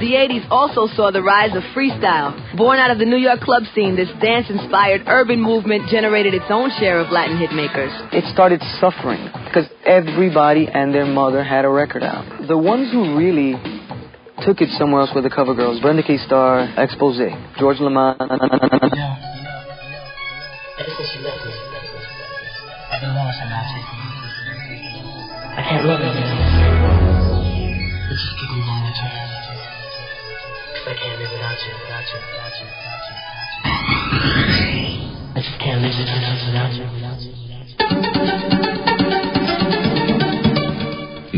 The 80s also saw the rise of freestyle. Born out of the New York club scene, this dance inspired urban movement generated its own share of Latin hitmakers. It started suffering because everybody and their mother had a record out. The ones who really took it somewhere else were the cover girls Brenda K. Starr, Expose, George Lamond. Ever since you left me, I've been lost and not I can't love again. But just give me one more chance. I can't live without you, without you, without you, without you, without you. I just can't live without you, without you, without you.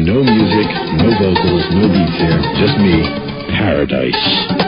No music, no vocals, no beats here, just me. Paradise.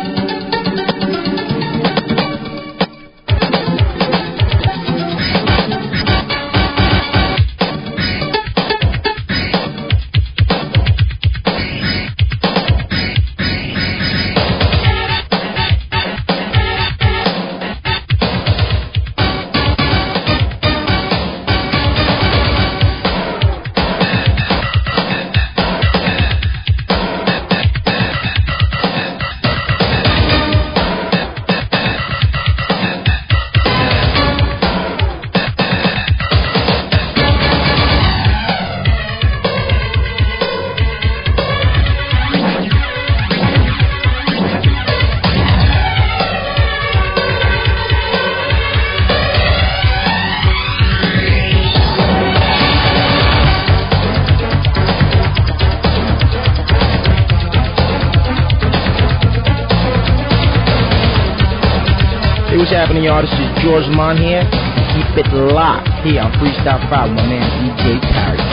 George Lamond here. Keep it locked here on Freestyle Friday, my man DJ.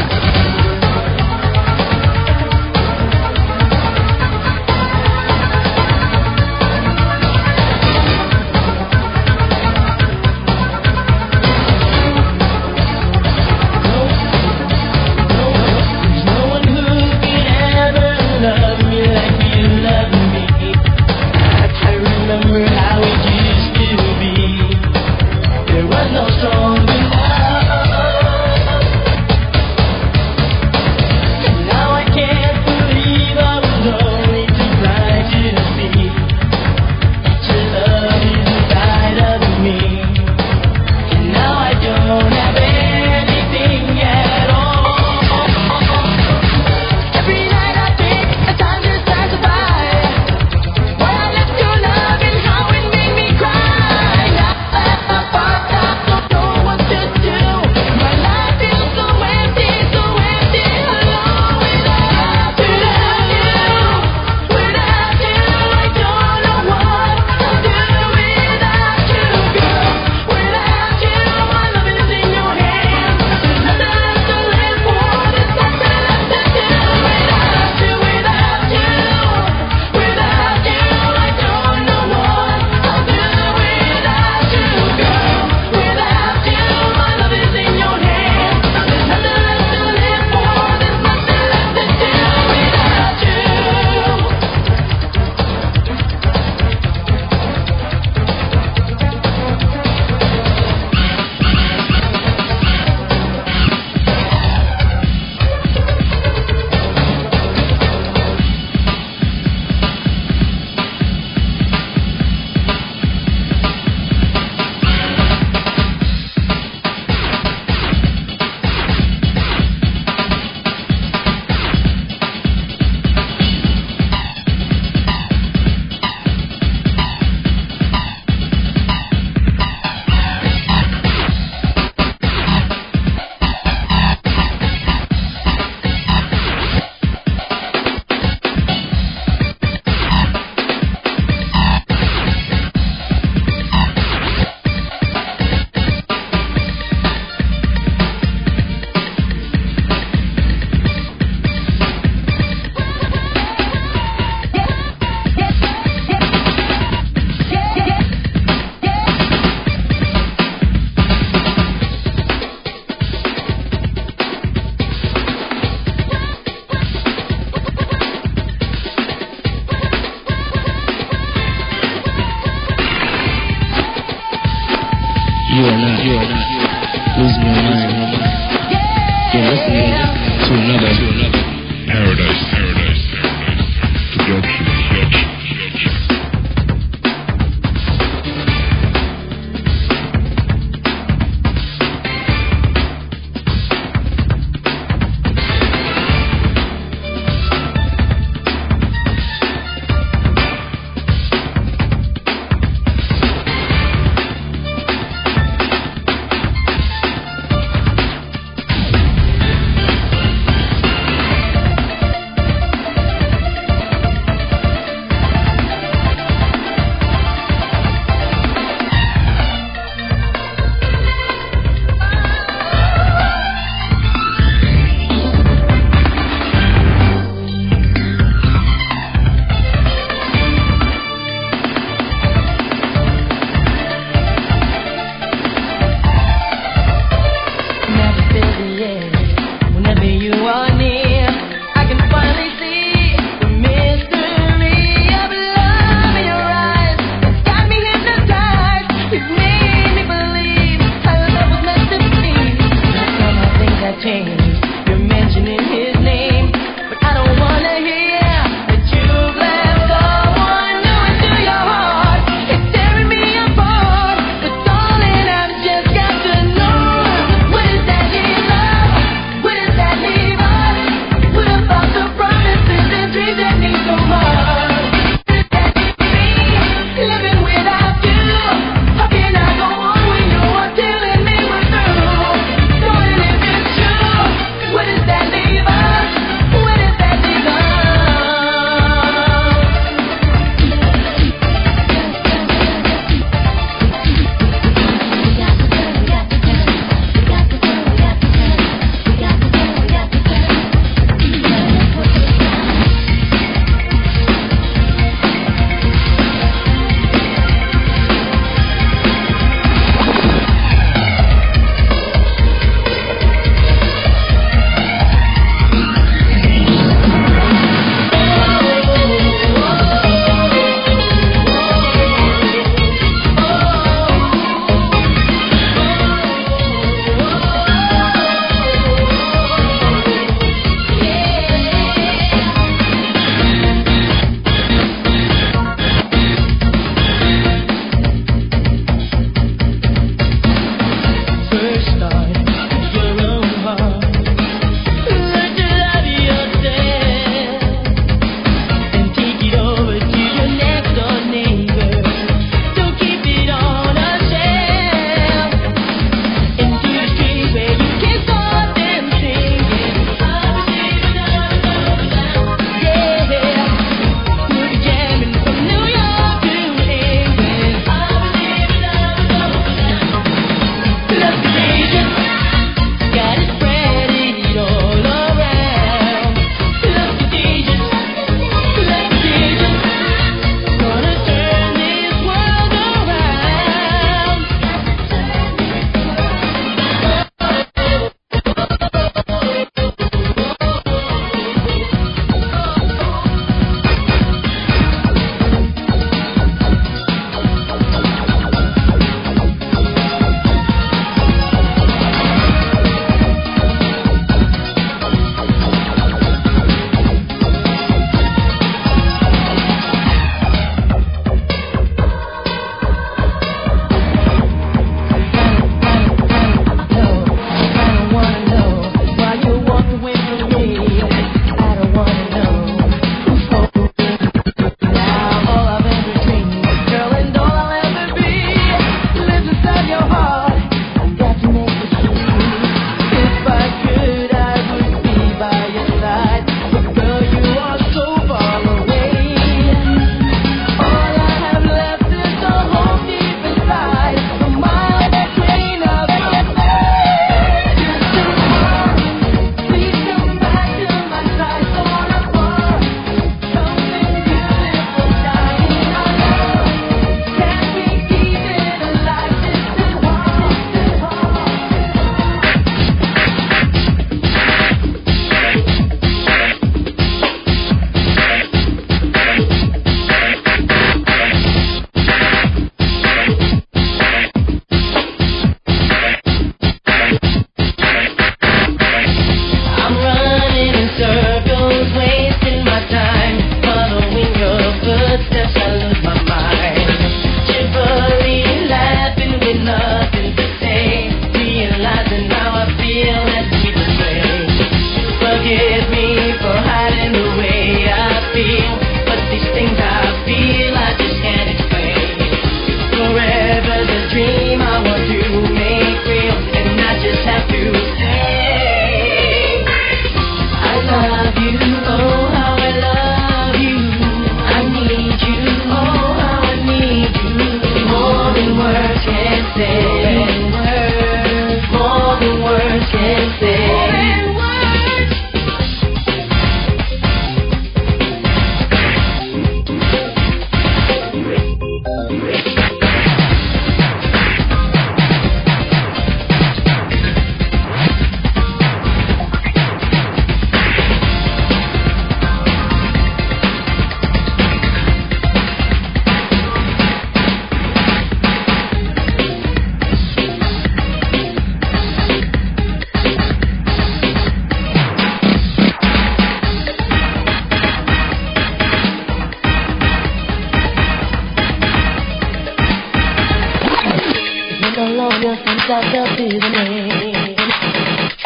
out the business.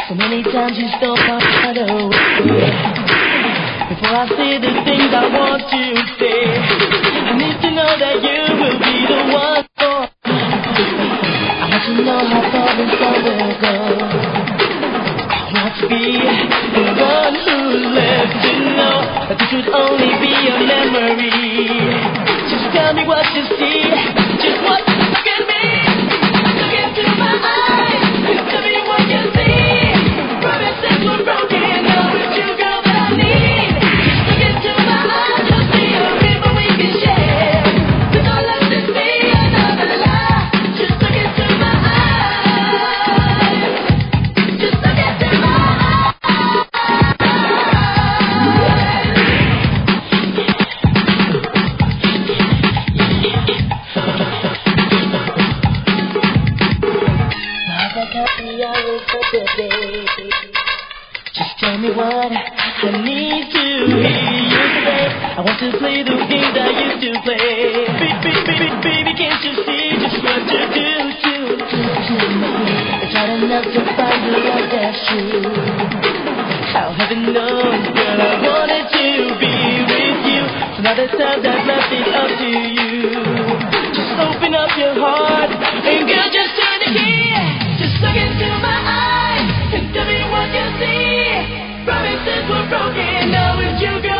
So many times you stole my heart away. Before I say the things I want to say, I need to know that you will be the one for me. I want to know how far this all will go. I want to be the one who lives to know that this would only be a memory. Just tell me what you see, just what. love to find you like that shoe. How heaven knows, girl, I wanted to be with you. So now there's time that's left it up to you. Just open up your heart and girl, just turn the key. Just look into my eyes and tell me what you see. Promises were broken, now it's you, girl.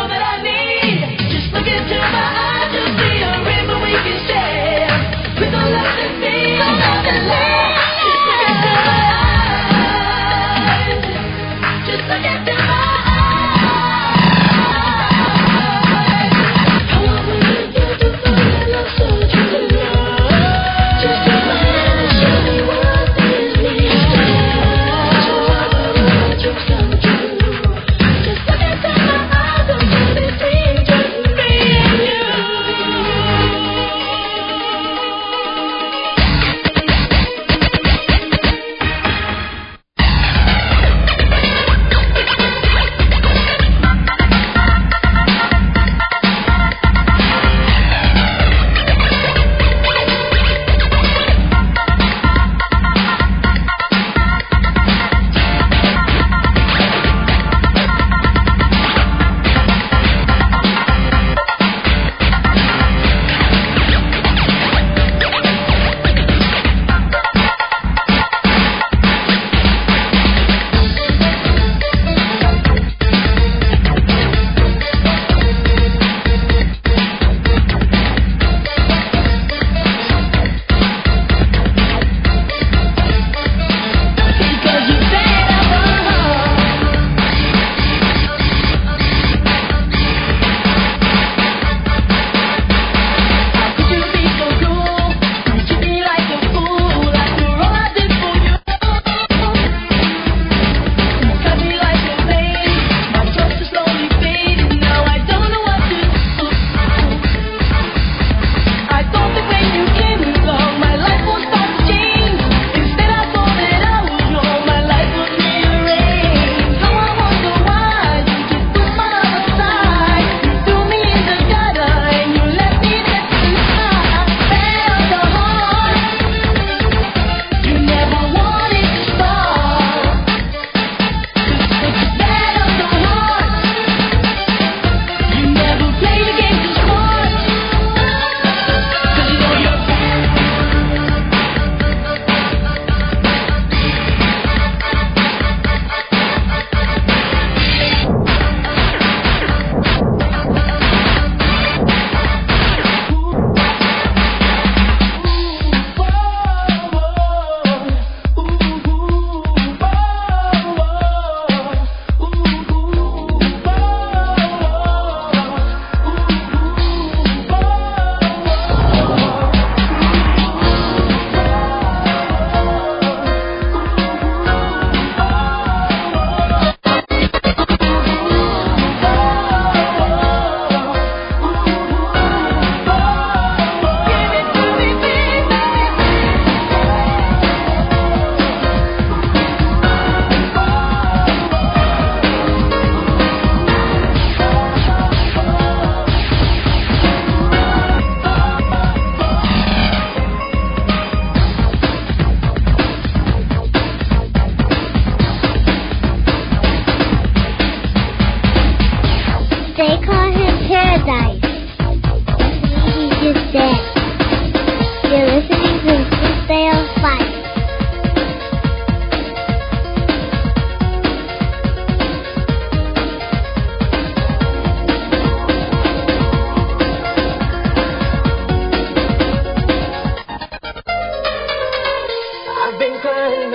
kind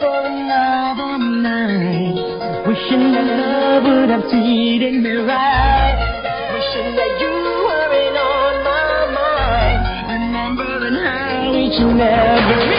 for another night. Wishing that love would have treated me right. Wishing that you weren't on my mind. Remembering how